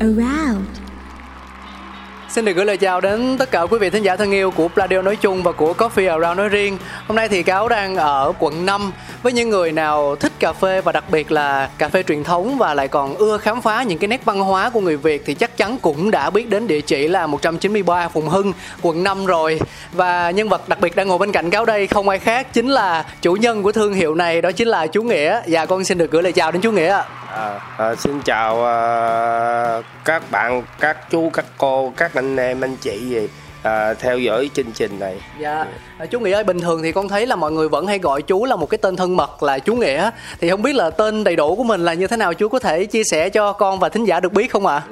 around Xin được gửi lời chào đến tất cả quý vị thính giả thân yêu của Pladio nói chung và của Coffee Around nói riêng. Hôm nay thì Cáo đang ở quận 5 với những người nào thích cà phê và đặc biệt là cà phê truyền thống và lại còn ưa khám phá những cái nét văn hóa của người Việt thì chắc chắn cũng đã biết đến địa chỉ là 193 Phùng Hưng, quận 5 rồi. Và nhân vật đặc biệt đang ngồi bên cạnh Cáo đây không ai khác chính là chủ nhân của thương hiệu này đó chính là chú Nghĩa. Và con xin được gửi lời chào đến chú Nghĩa ạ. À, à, xin chào à, các bạn, các chú, các cô, các anh em, anh chị gì à, theo dõi chương trình này. Dạ, à, chú Nghĩa ơi, bình thường thì con thấy là mọi người vẫn hay gọi chú là một cái tên thân mật là chú Nghĩa. Thì không biết là tên đầy đủ của mình là như thế nào chú có thể chia sẻ cho con và thính giả được biết không ạ?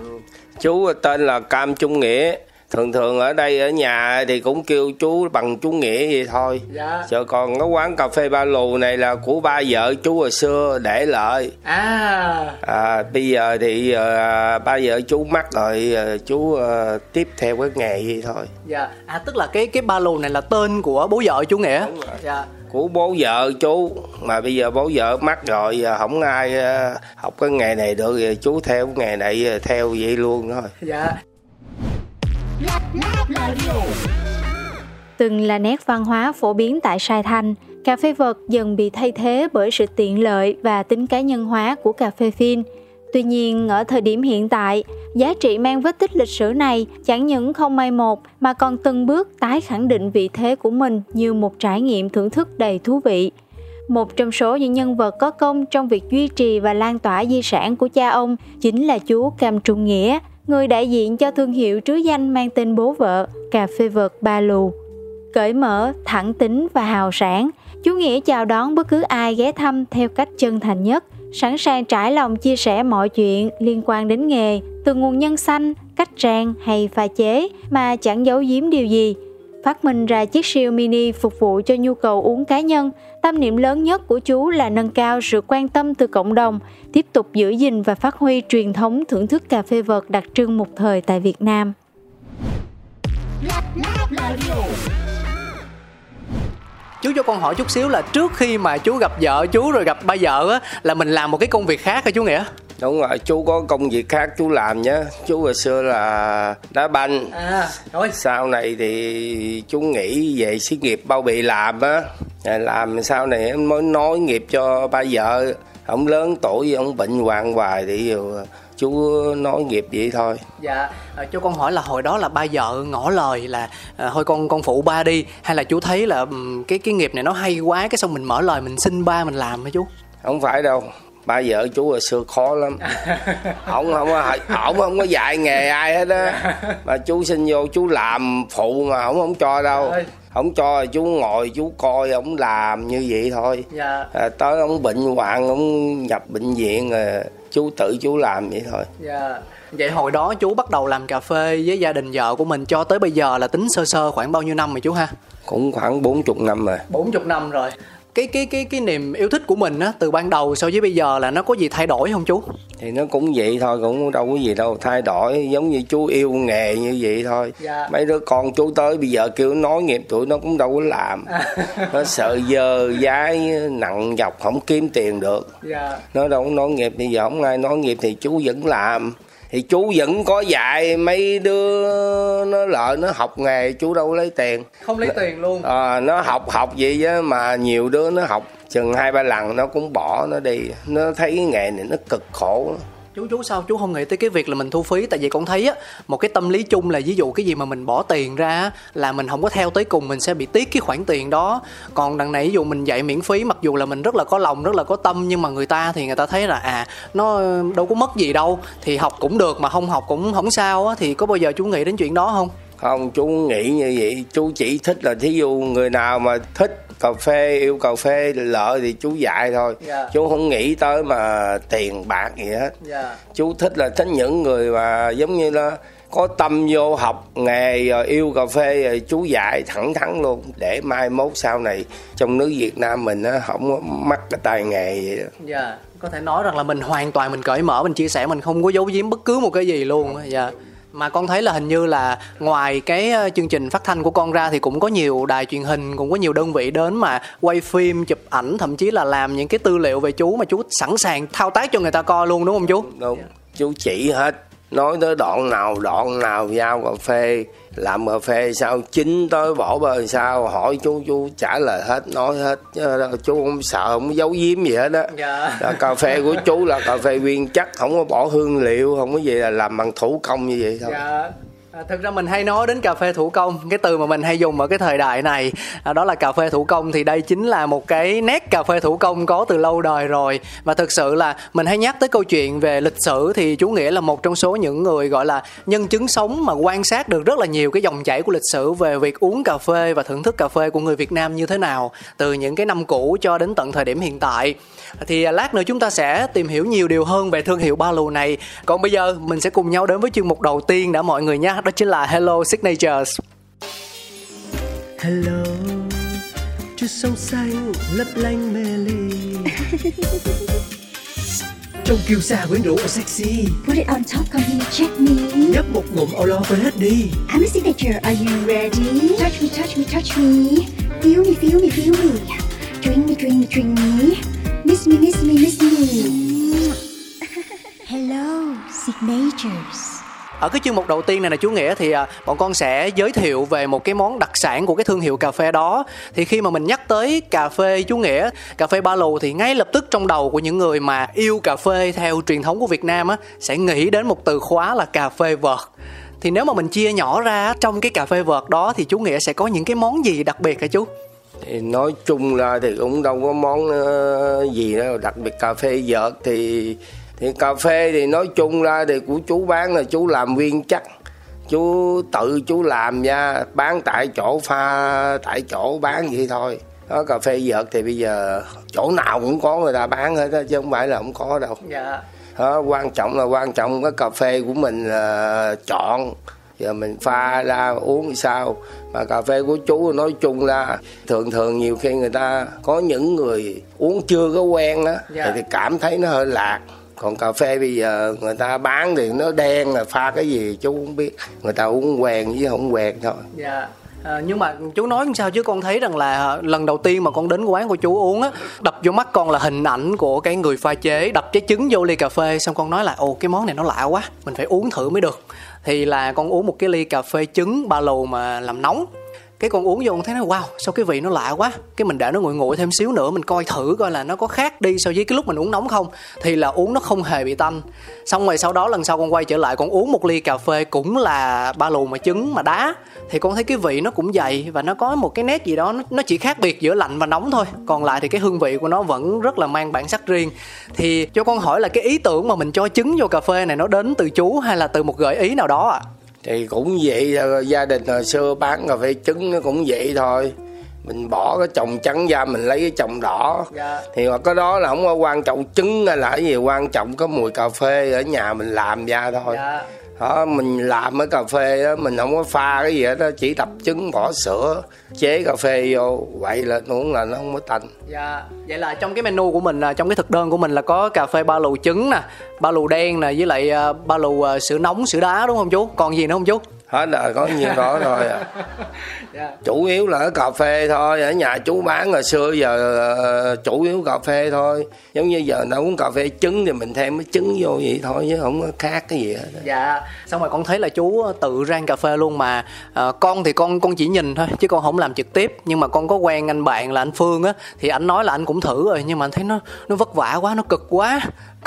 Chú tên là Cam Trung Nghĩa. Thường thường ở đây ở nhà thì cũng kêu chú bằng chú Nghĩa vậy thôi. Dạ. Giờ còn cái quán cà phê ba lù này là của ba vợ chú hồi xưa để lại. À, À, bây giờ thì à, ba vợ chú mắc rồi à, chú à, tiếp theo cái nghề vậy thôi. dạ. À tức là cái cái ba lù này là tên của bố vợ chú Nghĩa. Đúng rồi. Dạ. của bố vợ chú mà bây giờ bố vợ mắc rồi giờ không ai ờ, học cái nghề này được chú theo cái nghề này ờ, theo vậy luôn thôi Dạ. Từng là nét văn hóa phổ biến tại Sài Thành, cà phê vật dần bị thay thế bởi sự tiện lợi và tính cá nhân hóa của cà phê phin. Tuy nhiên, ở thời điểm hiện tại, giá trị mang vết tích lịch sử này chẳng những không mai một mà còn từng bước tái khẳng định vị thế của mình như một trải nghiệm thưởng thức đầy thú vị. Một trong số những nhân vật có công trong việc duy trì và lan tỏa di sản của cha ông chính là chú Cam Trung Nghĩa, người đại diện cho thương hiệu trứ danh mang tên bố vợ, cà phê vợt Ba Lù. Cởi mở, thẳng tính và hào sảng, chú Nghĩa chào đón bất cứ ai ghé thăm theo cách chân thành nhất, sẵn sàng trải lòng chia sẻ mọi chuyện liên quan đến nghề, từ nguồn nhân xanh, cách rang hay pha chế mà chẳng giấu giếm điều gì. Phát minh ra chiếc siêu mini phục vụ cho nhu cầu uống cá nhân, tâm niệm lớn nhất của chú là nâng cao sự quan tâm từ cộng đồng, tiếp tục giữ gìn và phát huy truyền thống thưởng thức cà phê vợt đặc trưng một thời tại Việt Nam. Chú cho con hỏi chút xíu là trước khi mà chú gặp vợ chú rồi gặp ba vợ á là mình làm một cái công việc khác hả chú Nghĩa? Đúng rồi chú có công việc khác chú làm nhé chú hồi xưa là đá banh. À, rồi. sau này thì chú nghỉ về xí nghiệp bao bì làm á. Rồi làm sau này em mới nói nghiệp cho ba vợ. Ông lớn tuổi ông bệnh hoạn hoài thì chú nói nghiệp vậy thôi. Dạ, à, cho con hỏi là hồi đó là ba vợ ngỏ lời là à, thôi con con phụ ba đi. Hay là chú thấy là cái cái nghiệp này nó hay quá cái xong mình mở lời mình xin ba mình làm hả chú? không phải đâu ba vợ chú hồi xưa khó lắm ổng không có ổng không có dạy nghề ai hết á mà chú xin vô chú làm phụ mà ổng không cho đâu ổng cho chú ngồi chú coi ổng làm như vậy thôi Dạ. à, tới ổng bệnh hoạn ổng nhập bệnh viện rồi chú tự chú làm vậy thôi Dạ. Vậy hồi đó chú bắt đầu làm cà phê với gia đình vợ của mình cho tới bây giờ là tính sơ sơ khoảng bao nhiêu năm rồi chú ha? cũng khoảng bốn chục năm rồi 40 năm rồi. Cái cái cái cái niềm yêu thích của mình á từ ban đầu so với bây giờ là nó có gì thay đổi không chú? thì nó cũng vậy thôi cũng đâu có gì đâu thay đổi giống như chú yêu nghề như vậy thôi Dạ. mấy đứa con chú tới bây giờ kêu nói nghiệp tụi nó cũng đâu có làm nó sợ dơ dái nặng nhọc không kiếm tiền được Dạ. nó đâu có nói nghiệp bây giờ không ai nói nghiệp thì chú vẫn làm thì chú vẫn có dạy mấy đứa nó lợi nó học nghề chú đâu lấy tiền. Không lấy tiền luôn. à, nó học học vậy á mà nhiều đứa nó học chừng hai ba lần nó cũng bỏ nó đi. Nó thấy cái nghề này nó cực khổ chú chú sao? Chú không nghĩ tới cái việc là mình thu phí, tại vì con thấy á, một cái tâm lý chung là ví dụ cái gì mà mình bỏ tiền ra là mình không có theo tới cùng, mình sẽ bị tiếc cái khoản tiền đó. Còn đằng này ví dụ mình dạy miễn phí, mặc dù là mình rất là có lòng, rất là có tâm, nhưng mà người ta thì người ta thấy là à nó đâu có mất gì đâu, thì học cũng được mà không học cũng không sao á. Thì có bao giờ chú nghĩ đến chuyện đó không? Không, chú nghĩ như vậy. Chú chỉ thích là thí dụ người nào mà thích cà phê yêu cà phê lợi thì chú dạy thôi. Dạ. chú không nghĩ tới mà tiền bạc gì hết. Dạ. Chú thích là thích những người mà giống như là có tâm vô học nghề rồi yêu cà phê rồi chú dạy thẳng thắn luôn. Để mai mốt sau này trong nước Việt Nam mình á không có mắc cái tài nghề vậy đó. dạ. Có thể nói rằng là mình hoàn toàn mình cởi mở mình chia sẻ mình không có giấu giếm bất cứ một cái gì luôn dạ mà con thấy là hình như là ngoài cái ờ, chương trình phát thanh của con ra thì cũng có nhiều đài truyền hình, cũng có nhiều đơn vị đến mà quay phim, chụp ảnh, thậm chí là làm những cái tư liệu về chú mà chú sẵn sàng thao tác cho người ta coi luôn, đúng không chú? Đúng. Chú chỉ hết, nói tới đoạn nào đoạn nào giao cà phê làm cà phê sao? Chín tới bỏ bơ sao? Hỏi chú chú trả lời hết nói hết. Chú không sợ không giấu giếm gì hết á. Dạ. Là cà phê của chú là cà phê nguyên chất không có bỏ hương liệu không có gì là làm bằng thủ công như vậy thôi. Dạ. À, thực ra mình hay nói đến cà phê thủ công cái từ mà mình hay dùng ở cái thời đại này à, đó là cà phê thủ công thì đây chính là một cái nét cà phê thủ công có từ lâu đời rồi. Và thực sự là mình hay nhắc tới câu chuyện về lịch sử thì chú nghĩa là một trong số những người gọi là nhân chứng sống mà quan sát được rất là nhiều cái dòng chảy của lịch sử về việc uống cà phê và thưởng thức cà phê của người Việt Nam như thế nào từ những cái năm cũ cho đến tận thời điểm hiện tại. Thì à, lát nữa chúng ta sẽ tìm hiểu nhiều điều hơn về thương hiệu ba lù này. Còn bây giờ mình sẽ cùng nhau đến với chương mục đầu tiên đã mọi người nhé đó chính là Hello Signatures Hello Chút sông xanh lấp lánh mê ly Trong kiêu sa quyến rũ và sexy Put it on top, come here, check me. Nhấp một ngụm lo quên hết đi I'm a signature, are you ready? Touch me, touch me, touch me. Feel me, feel me, feel me. Drink me, drink me, drink me. Miss me, miss me, miss me. Hello, signatures ở cái chuyên mục đầu tiên này là chú nghĩa, thì à, bọn con sẽ giới thiệu về một cái món đặc sản của cái thương hiệu cà phê đó. Thì khi mà mình nhắc tới cà phê, chú nghĩa, cà phê ba lù thì ngay lập tức trong đầu của những người mà yêu cà phê theo truyền thống của Việt Nam á, sẽ nghĩ đến một từ khóa là cà phê vợt. Thì nếu mà mình chia nhỏ ra trong cái cà phê vợt đó thì chú nghĩa sẽ có những cái món gì đặc biệt hả chú? Thì nói chung là thì cũng đâu có món ờ, gì đâu, đặc biệt cà phê vợt thì thì cà phê thì nói chung ra thì của chú bán là chú làm nguyên chất. Chú tự chú làm nha bán tại chỗ pha tại chỗ bán vậy thôi. Đó cà phê vợt thì bây giờ chỗ nào cũng có người ta bán hết á chứ không phải là không có đâu. Dạ. Đó, quan trọng là quan trọng cái cà phê của mình là chọn. Giờ mình pha ra uống sao? Mà cà phê của chú nói chung là thường thường nhiều khi người ta có những người uống chưa có quen đó Dạ. thì cảm thấy nó hơi lạc còn cà phê bây giờ người ta bán thì nó đen là pha cái gì chú không biết. Người ta uống quen với không quen thôi. Dạ. À, nhưng mà chú nói sao chứ con thấy rằng là ờ, lần đầu tiên mà con đến quán của chú uống á đập vô mắt con là hình ảnh của cái người pha chế đập trái trứng vô ly cà phê xong con nói là ồ cái món này nó lạ quá mình phải uống thử mới được. Thì là con uống một cái ly cà phê trứng ba lù mà làm nóng cái con uống vô con thấy nó wow sao cái vị nó lạ quá. Cái mình để nó nguội nguội thêm xíu nữa mình coi thử coi là nó có khác đi so với cái lúc mình uống nóng không. Thì là uống nó không hề bị tanh. Xong rồi sau đó lần sau con quay trở lại con uống một ly cà phê cũng là ba lù mà trứng mà đá. Thì con thấy cái vị nó cũng dày và nó có một cái nét gì đó nó, nó chỉ khác biệt giữa lạnh và nóng thôi. Còn lại thì cái hương vị của nó vẫn rất là mang bản sắc riêng. Thì cho con hỏi là cái ý tưởng mà mình cho trứng vô cà phê này nó đến từ chú hay là từ một gợi ý nào đó ạ? à? Thì cũng vậy gia đình hồi xưa bán cà phê trứng nó cũng vậy thôi. Mình bỏ cái chồng trắng ra mình lấy cái chồng đỏ. Dạ. thì hoặc cái đó là không có quan trọng trứng hay là cái gì quan trọng có mùi cà phê ở nhà mình làm ra thôi. Dạ đó mình làm cái cà phê đó mình không có pha cái gì hết đó chỉ đập trứng bỏ sữa chế cà phê vô vậy là uống là nó không có tanh Dạ, vậy là trong cái menu của mình là trong cái thực đơn của mình là có cà phê ba lù trứng nè, ba lù đen nè với lại à, ba lù à, sữa nóng, sữa đá đúng không chú? Còn gì nữa không chú? Hết rồi có nhiêu đó thôi à. Dạ. chủ yếu là ở cà phê thôi ở nhà chú bán hồi xưa giờ ờ, chủ yếu cà phê thôi giống như giờ nấu uống cà phê trứng thì mình thêm cái trứng vô vậy thôi chứ không có khác cái gì hết dạ xong rồi con thấy là chú tự rang cà phê luôn mà à, con thì con con chỉ nhìn thôi chứ con không làm trực tiếp nhưng mà con có quen anh bạn là anh phương á thì anh nói là anh cũng thử rồi nhưng mà anh thấy nó nó vất vả quá nó cực quá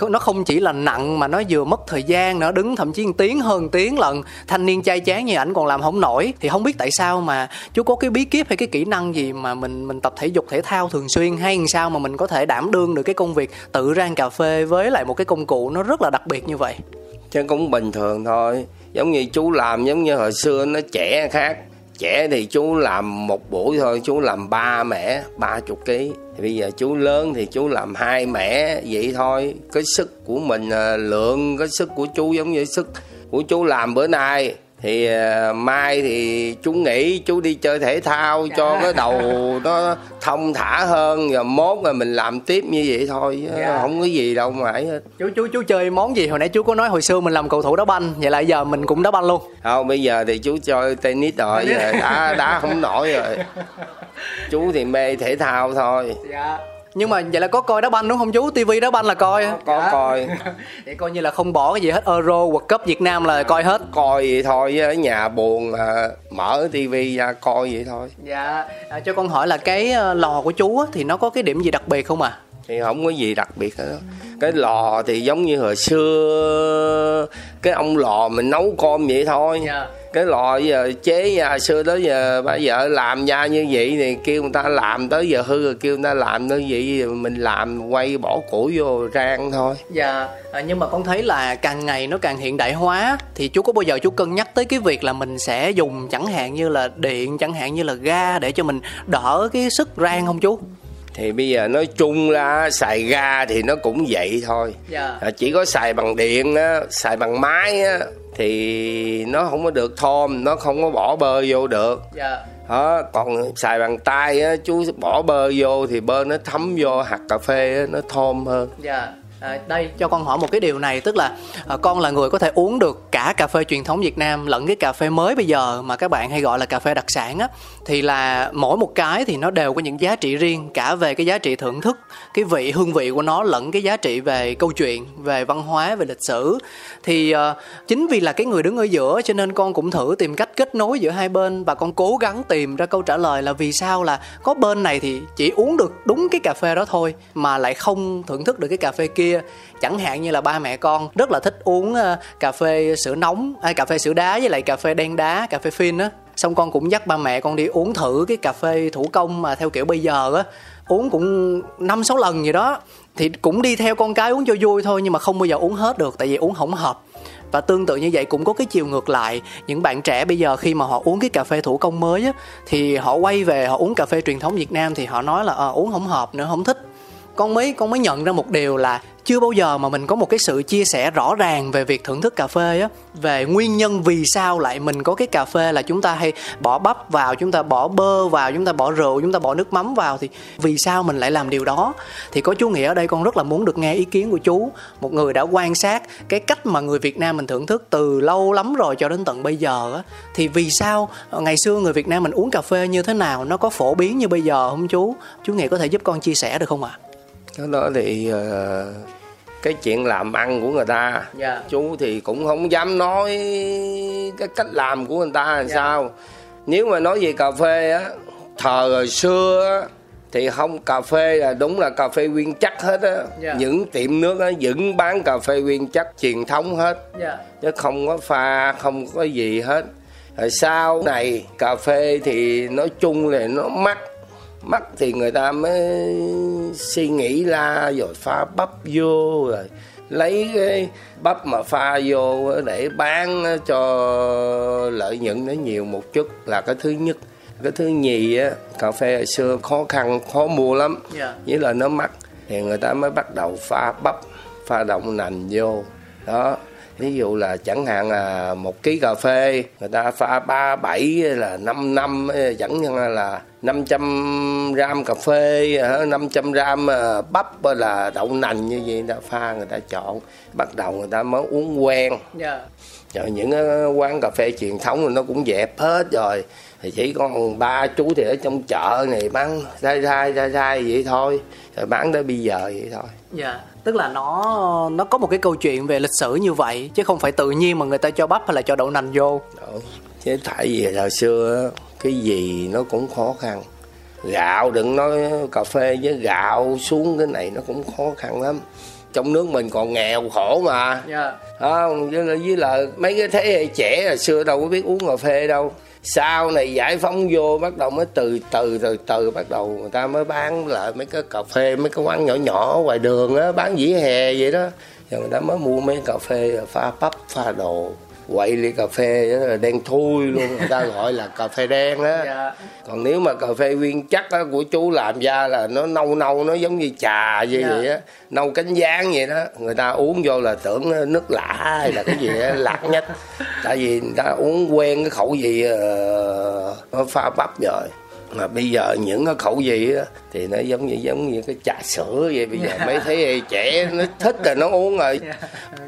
nó không chỉ là nặng mà nó vừa mất thời gian nữa, đứng thậm chí một tiếng hơn tiếng lần thanh niên chay chán như ảnh còn làm không nổi. Thì không biết tại sao mà chú có cái bí kíp hay cái kỹ năng gì mà mình mình tập thể dục, thể thao thường xuyên, hay làm sao mà mình có thể đảm đương được cái công việc tự rang cà phê với lại một cái công cụ nó rất là đặc biệt như vậy? Chứ cũng bình thường thôi. Giống như chú làm giống như hồi xưa nó trẻ khác trẻ thì chú làm một buổi thôi, chú làm ba mẻ, ba chục ký. Thì bây giờ chú lớn thì chú làm hai mẻ vậy thôi. Cái sức của mình à, lượng, cái sức của chú giống như sức của chú làm bữa nay thì à, mai thì chú nghĩ chú đi chơi thể thao cho cái đầu nó thông thả hơn rồi mốt rồi mình làm tiếp như vậy thôi Dạ. không có gì đâu mà ấy hết. Chú chú chú chơi món gì? Hồi nãy chú có nói hồi xưa mình làm cầu thủ đá banh vậy là giờ mình cũng đá banh luôn. Không bây giờ thì chú chơi tennis rồi giờ đá đá không nổi rồi. Chú thì mê thể thao thôi. Dạ nhưng mà vậy là có coi đá banh đúng không chú? Tivi đá banh là coi. Á? có Dạ. coi. Vậy coi như là không bỏ cái gì hết. Euro world cup việt nam là coi hết. Coi vậy thôi ở nhà buồn à, mở tivi ra coi vậy thôi. Dạ. À, cho con hỏi là cái ờ, lò của chú á, thì nó có cái điểm gì đặc biệt không à thì không có gì đặc biệt hết cái lò thì giống như hồi xưa cái ông lò mình nấu cơm vậy thôi. Dạ. Cái lò giờ chế ra xưa tới giờ bây giờ làm ra như vậy thì kêu người ta làm tới giờ hư rồi kêu người ta làm tới vậy mình làm quay bỏ củi vô rang thôi. Dạ à, nhưng mà con thấy là càng ngày nó càng hiện đại hóa thì chú có bao giờ chú cân nhắc tới cái việc là mình sẽ dùng chẳng hạn như là điện chẳng hạn như là ga để cho mình đỡ cái sức rang không chú? Thì bây giờ nói chung ra xài ga thì nó cũng vậy thôi. Dạ. À, chỉ có xài bằng điện á xài bằng máy á thì nó không có được thơm nó không có bỏ bơ vô được. Dạ. Đó còn xài bằng tay á chú bỏ bơ vô thì bơ nó thấm vô hạt cà phê á, nó thơm hơn. Dạ. À, đây. Cho con hỏi một cái điều này tức là à, con là người có thể uống được cả cà phê truyền thống Việt Nam lẫn cái cà phê mới bây giờ mà các bạn hay gọi là cà phê đặc sản á thì là mỗi một cái thì nó đều có những giá trị riêng cả về cái giá trị thưởng thức cái vị hương vị của nó lẫn cái giá trị về câu chuyện về văn hóa về lịch sử. Thì uh, chính vì là cái người đứng ở giữa cho nên con cũng thử tìm cách kết nối giữa hai bên và con cố gắng tìm ra câu trả lời là vì sao là có bên này thì chỉ uống được đúng cái cà phê đó thôi mà lại không thưởng thức được cái cà phê kia. Chẳng hạn như là ba mẹ con rất là thích uống uh, cà phê sữa nóng hay cà phê sữa đá với lại cà phê đen đá cà phê phin á xong con cũng dắt ba mẹ con đi uống thử cái cà phê thủ công mà theo kiểu bây giờ á. Uống cũng năm sáu lần gì đó. Thì cũng đi theo con cái uống cho vui thôi nhưng mà không bao giờ uống hết được tại vì uống không hợp. Và tương tự như vậy cũng có cái chiều ngược lại. Những bạn trẻ bây giờ khi mà họ uống cái cà phê thủ công mới á thì họ quay về họ uống cà phê truyền thống Việt Nam thì họ nói là à, uống không hợp nữa không thích con mới con mới nhận ra một điều là chưa bao giờ mà mình có một cái sự chia sẻ rõ ràng về việc thưởng thức cà phê á, về nguyên nhân vì sao lại mình có cái cà phê là chúng ta hay bỏ bắp vào, chúng ta bỏ bơ vào, chúng ta bỏ rượu, chúng ta bỏ nước mắm vào thì vì sao mình lại làm điều đó? Thì có chú nghĩa ở đây, con rất là muốn được nghe ý kiến của chú. Một người đã quan sát cái cách mà người Việt Nam mình thưởng thức từ lâu lắm rồi cho đến tận bây giờ á. Thì vì sao ờ, ngày xưa người Việt Nam mình uống cà phê như thế nào, nó có phổ biến như bây giờ không chú? Chú nghĩa có thể giúp con chia sẻ được không ạ? Cái đó thì ờ, cái chuyện làm ăn của người ta Dạ. chú thì cũng không dám nói cái cách làm của người ta làm Dạ. sao nếu mà nói về cà phê á thời hồi xưa á thì không cà phê là đúng là cà phê nguyên chất hết á Dạ. những tiệm nước á vẫn bán cà phê nguyên chất truyền thống hết dạ chứ không có pha không có gì hết rồi sau này cà phê thì nói chung là nó mắc mắc thì người ta mới suy nghĩ ra rồi pha bắp vô rồi lấy cái bắp mà pha vô để bán cho lợi nhuận nó nhiều một chút là cái thứ nhất. Cái thứ nhì á cà phê hồi xưa khó khăn khó mua lắm. Dạ. với là nó mắc thì người ta mới bắt đầu pha bắp pha đậu nành vô. Đó ví dụ là chẳng hạn là một ký cà phê người ta pha ba bảy là 5 năm chẳng hạn là 500 gram cà phê 500 gram à, bắp là đậu nành như vậy người ta pha người ta chọn. Bắt đầu người ta mới uống quen. Dạ. Rồi những ờ, quán cà phê truyền thống nó cũng dẹp hết rồi. Thì chỉ còn ba chú thì ở trong chợ này bán dai dai dai dai vậy thôi. Rồi bán tới bây giờ vậy thôi. Dạ. Tức là nó nó có một cái câu chuyện về lịch sử như vậy chứ không phải tự nhiên mà người ta cho bắp hay là cho đậu nành vô. Đúng. chứ tại vì hồi xưa cái gì nó cũng khó khăn. Gạo đừng nói cà phê với gạo xuống cái này nó cũng khó khăn lắm. Trong nước mình còn nghèo khổ mà. Dạ. Không? Với là, với là mấy cái thế hệ trẻ hồi xưa đâu có biết uống cà phê đâu. Sau này giải phóng vô bắt đầu mới từ từ từ từ bắt đầu người ta mới bán lại mấy cái cà phê mấy cái quán nhỏ nhỏ ngoài đường á bán vỉa hè vậy đó. Rồi người ta mới mua mấy cà phê pha bắp pha đồ quậy ly cà phê đó đen thui luôn. Người ta gọi là cà phê đen á. Dạ. Còn nếu mà cà phê nguyên chất á, của chú làm ra là nó nâu nâu nó giống như trà vậy Dạ. vậy á nâu cánh gián vậy đó. Người ta uống vô là tưởng nước lã hay là cái gì á lạc nhất tại vì người ta uống quen cái khẩu vị ờ, nó pha bắp rồi mà bây giờ những cái khẩu vị á thì nó giống như giống như cái trà sữa vậy bây giờ mấy thế hệ trẻ nó thích là nó uống rồi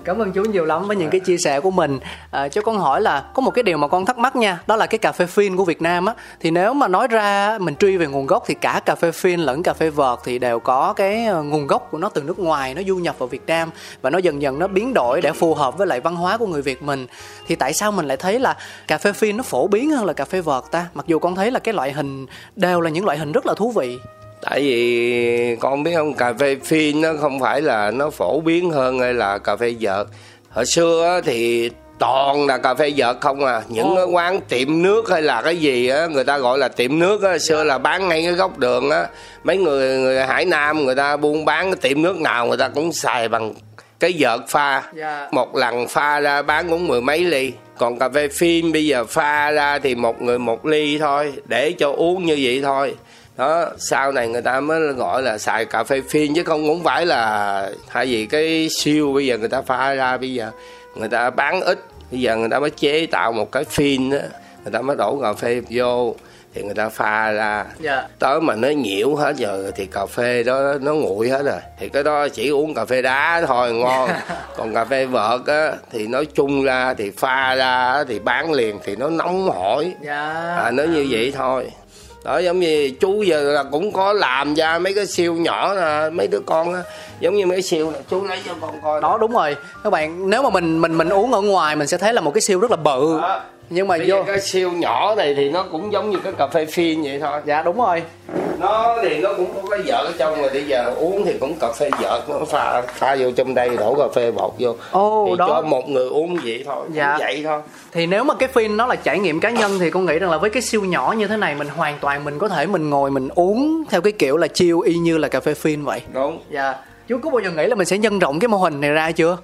Cảm ơn chú nhiều lắm với những cái chia sẻ của mình. À, cho con hỏi là có một cái điều mà con thắc mắc nha, đó là cái cà phê phin của Việt Nam á. Thì nếu mà nói ra mình truy về nguồn gốc thì cả cà phê phin lẫn cà phê vợt thì đều có cái ờ, nguồn gốc của nó từ nước ngoài, nó du nhập vào Việt Nam và nó dần dần nó biến đổi để phù hợp với lại văn hóa của người Việt mình. Thì tại sao mình lại thấy là cà phê phin nó phổ biến hơn là cà phê vợt ta? Mặc dù con thấy là cái loại hình đều là những loại hình rất là thú vị. tại vì con biết không cà phê phin nó không phải là nó phổ biến hơn hay là cà phê vợt hồi xưa thì toàn là cà phê vợt không à. Những cái quán tiệm nước hay là cái gì á người ta gọi là tiệm nước á xưa là bán ngay cái góc đường á. Mấy người người hải nam người ta buôn bán cái tiệm nước nào người ta cũng xài bằng cái vợt pha. Dạ. một lần pha ra bán cũng mười mấy ly. Còn cà phê phin bây giờ pha ra thì một người một ly thôi. Để cho uống như vậy thôi. Đó sau này người ta mới gọi là xài cà phê phin chứ không cũng phải là hay gì cái siêu bây giờ người ta pha ra bây giờ người ta bán ít. Bây giờ người ta mới chế tạo một cái phin á người ta mới đổ cà phê vô thì người ta pha ra. Dạ. tới mà nó nhiễu hết rồi thì cà phê đó nó nguội hết rồi. Thì cái đó chỉ uống cà phê đá thôi ngon. Còn cà phê vợt á thì nói chung ra thì pha ra thì bán liền thì nó nóng hổi. Dạ. à nó như vậy thôi. Đó giống như chú giờ là cũng có làm ra mấy cái siêu nhỏ nè mấy đứa con á. Giống như mấy cái siêu chú lấy cho con coi. Đó đúng rồi. Các bạn nếu mà mình mình mình uống ở ngoài mình sẽ thấy là một cái siêu rất là bự. Nhưng mà Bây vô cái siêu nhỏ này thì nó cũng giống như cái cà phê phin vậy thôi. Dạ đúng rồi. Nó thì nó cũng có cái vợt ở trong rồi bây giờ uống thì cũng cà phê vợt nó pha pha vô trong đây đổ cà phê bột vô. Ồ, thì đó. cho một người uống vậy thôi Dạ. vậy thôi. Thì nếu mà cái phin nó là trải nghiệm cá nhân thì con nghĩ rằng là với cái siêu nhỏ như thế này mình hoàn toàn mình có thể mình ngồi mình uống theo cái kiểu là chill y như là cà phê phin vậy. Đúng. Dạ. Chú có bao giờ nghĩ là mình sẽ nhân rộng cái mô hình này ra chưa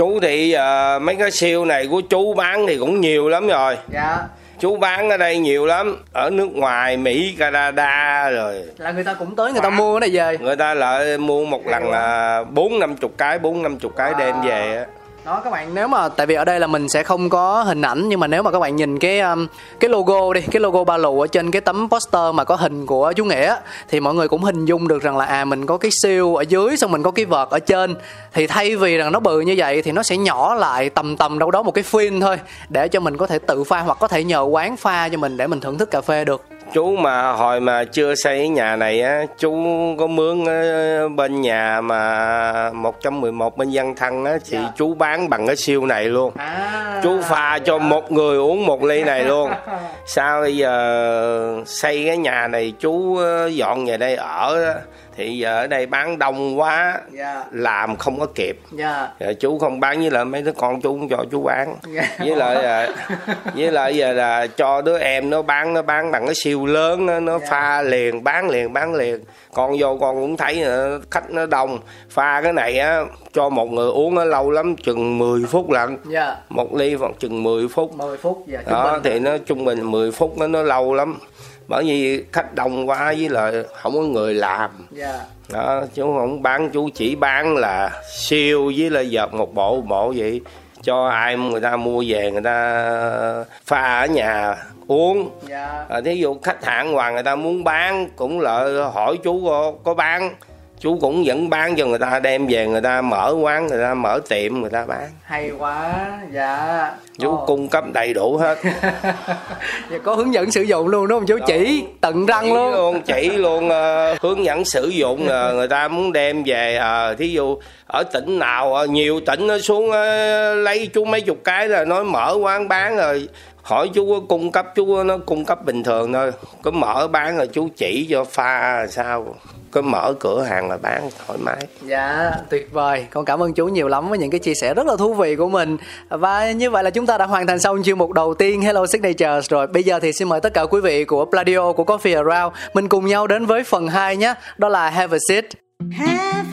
chú thì ờ, mấy cái siêu này của chú bán thì cũng nhiều lắm rồi. Dạ. Chú bán ở đây nhiều lắm ở nước ngoài mỹ canada rồi. Là người ta cũng tới người ta mua cái này về. Người ta lại mua một lần là bốn năm chục cái bốn năm chục cái đem về á đó các bạn nếu mà tại vì ở đây là mình sẽ không có hình ảnh nhưng mà nếu mà các bạn nhìn cái um, cái logo đi cái logo ba lù ở trên cái tấm poster mà có hình của chú nghĩa thì mọi người cũng hình dung được rằng là à mình có cái siêu ở dưới xong mình có cái vợt ở trên. Thì thay vì rằng nó bự như vậy thì nó sẽ nhỏ lại tầm tầm đâu đó một cái phin thôi để cho mình có thể tự pha hoặc có thể nhờ quán pha cho mình để mình thưởng thức cà phê được chú mà hồi mà chưa xây cái nhà này á chú có mướn ờ, bên nhà mà 111 bên văn thăng á thì Dạ. chú bán bằng cái siêu này luôn. À chú pha cho một người uống một ly này luôn. Sao bây giờ xây cái nhà này chú ờ, dọn về đây ở thì giờ ở đây bán đông quá dạ. làm không có kịp. Dạ. Rồi chú không bán với lại mấy đứa con chú không cho chú bán. Dạ. với lại là với lại giờ là cho đứa em nó bán nó bán bằng cái siêu lớn nó, nó Dạ. pha liền bán liền bán liền. Con vô con cũng thấy ờ, khách nó đông. Pha cái này á cho một người uống nó lâu lắm chừng 10 phút lận dạ. Một ly khoảng chừng 10 phút. 10 phút dạ đó thì nó trung bình 10 phút nó nó lâu lắm bởi vì khách đông quá với lại không có người làm. Dạ. Đó chú không bán chú chỉ bán là siêu với là giật một bộ một bộ vậy. Cho ai người ta mua về người ta pha ở nhà uống. Dạ. À, thí dụ khách hàng ngoài người ta muốn bán cũng lợi hỏi chú có, có bán chú cũng vẫn bán cho người ta đem về người ta mở quán người ta mở tiệm người ta bán. Hay quá dạ. Chú Ồ. cung cấp đầy đủ hết. Dạ, có hướng dẫn sử dụng luôn đúng không chú? Chỉ tận răng chỉ luôn. luôn chỉ luôn ờ, hướng dẫn sử dụng ờ, người ta muốn đem về ờ, thí dụ ở tỉnh nào ờ, nhiều tỉnh nó xuống ờ, lấy chú mấy chục cái là nói mở quán bán rồi hỏi chú có cung cấp chú nó cung cấp bình thường thôi. Có mở bán rồi chú chỉ cho pha sao có mở cửa hàng là bán thoải mái Dạ, tuyệt vời. Con cảm ơn chú nhiều lắm với những cái chia sẻ rất là thú vị của mình. Và như vậy là chúng ta đã hoàn thành xong chuyên mục đầu tiên Hello Signatures rồi. Bây giờ thì xin mời tất cả quý vị của Pladio của Coffee Around mình cùng nhau đến với phần 2 nhé. Đó là Have a Seat. Have,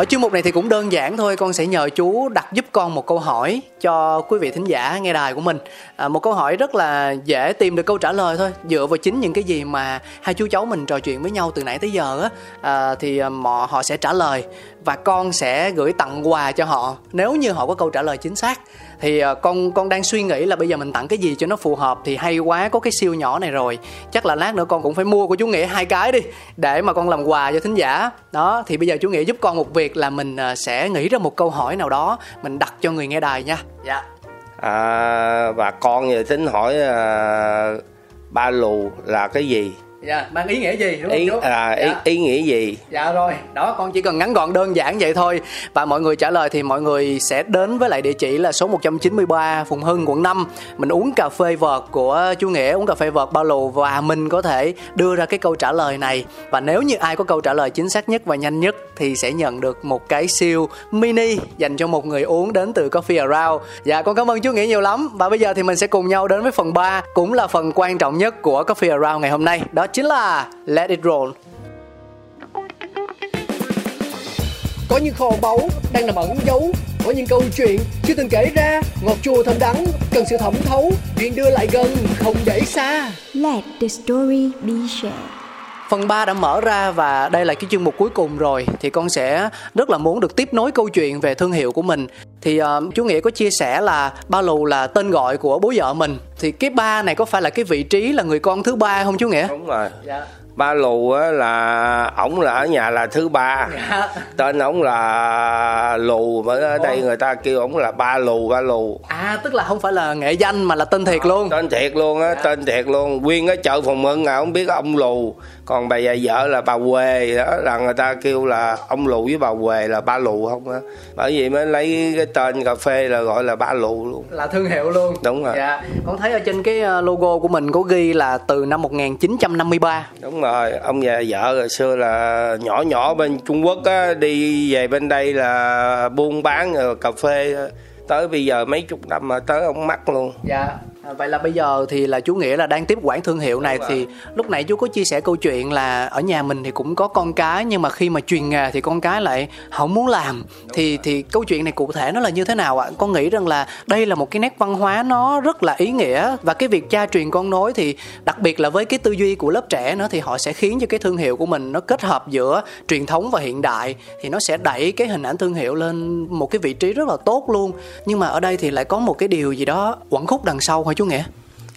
Ở chuyên mục này thì cũng đơn giản thôi, con sẽ nhờ chú đặt giúp con một câu hỏi cho quý vị thính giả nghe đài của mình. À, một câu hỏi rất là dễ tìm được câu trả lời thôi, dựa vào chính những cái gì mà hai chú cháu mình trò chuyện với nhau từ nãy tới giờ á, à, thì à, họ họ sẽ trả lời và con sẽ gửi tặng quà cho họ nếu như họ có câu trả lời chính xác. Thì à, con con đang suy nghĩ là bây giờ mình tặng cái gì cho nó phù hợp thì hay quá có cái siêu nhỏ này rồi. Chắc là lát nữa con cũng phải mua của chú Nghĩa hai cái đi để mà con làm quà cho thính giả. Đó thì bây giờ chú Nghĩa giúp con một việc là mình à, sẽ nghĩ ra một câu hỏi nào đó mình đặt cho người nghe đài nha. Dạ. à, bà con giờ tính hỏi à, ba lù là cái gì Dạ, mang ý nghĩa gì? Đúng ý không chú? à, ý, dạ. ý nghĩa gì? Dạ rồi, đó con chỉ cần ngắn gọn đơn giản vậy thôi. Và mọi người trả lời thì mọi người sẽ đến với lại địa chỉ là số 193 Phùng Hưng, quận 5 Mình uống cà phê vợt của chú Nghĩa, uống cà phê vợt bao lù Và mình có thể đưa ra cái câu trả lời này. Và nếu như ai có câu trả lời chính xác nhất và nhanh nhất Thì sẽ nhận được một cái siêu mini dành cho một người uống đến từ Coffee Around. Dạ, con cảm ơn chú Nghĩa nhiều lắm. Và bây giờ thì mình sẽ cùng nhau đến với phần 3 Cũng là phần quan trọng nhất của Coffee Around ngày hôm nay. Đó chính là Let It Roll. Có những kho báu đang nằm ẩn giấu, Có những câu chuyện chưa từng kể ra. Ngọt chua thơm đắng, cần sự thẩm thấu, Chuyện đưa lại gần, không để xa. Let the story be shared. Phần 3 đã mở ra và đây là cái chương mục cuối cùng rồi. Thì con sẽ rất là muốn được tiếp nối câu chuyện về thương hiệu của mình. Thì uh, chú Nghĩa có chia sẻ là Ba Lù là tên gọi của bố vợ mình. Thì cái ba này có phải là cái vị trí là người con thứ ba không chú Nghĩa? đúng rồi. Dạ. Ba lù á là ổng là ở nhà là thứ ba. Dạ. tên ổng là lù mà ở đây người ta kêu ổng là ba lù ba lù. À tức là không phải là nghệ danh mà là tên thiệt luôn. tên thiệt luôn á tên thiệt luôn. Nguyên cái chợ phòng mưng à không biết ông lù còn bà già vợ là bà quê đó là người ta kêu là ông lù với bà quê là ba lù không á. Bởi vì mới lấy cái tên cà phê là gọi là ba lù luôn. Là thương hiệu luôn. Đúng rồi. dạ. Con thấy ở trên cái ờ, logo của mình có ghi là từ năm 1953 đúng rồi. Ông già vợ hồi xưa là nhỏ nhỏ bên trung quốc á đi về bên đây là buôn bán rồi cà phê tới bây giờ mấy chục năm mà tới ông mắc luôn. Dạ à, vậy là bây giờ thì là chú nghĩa là đang tiếp quản thương hiệu này Đúng thì lúc nãy chú có chia sẻ câu chuyện là ở nhà mình thì cũng có con cái nhưng mà khi mà truyền nghề thì con cái lại không muốn làm. Thì thì câu chuyện này cụ thể nó là như thế nào ạ? Con nghĩ rằng là đây là một cái nét văn hóa nó rất là ý nghĩa và cái việc cha truyền con nối thì đặc biệt là với cái tư duy của lớp trẻ nữa thì họ sẽ khiến cho cái thương hiệu của mình nó kết hợp giữa truyền thống và hiện đại thì nó sẽ đẩy cái hình ảnh thương hiệu lên một cái vị trí rất là tốt luôn. Nhưng mà ở đây thì lại có một cái điều gì đó quẩn khúc đằng sau hả chú nghĩa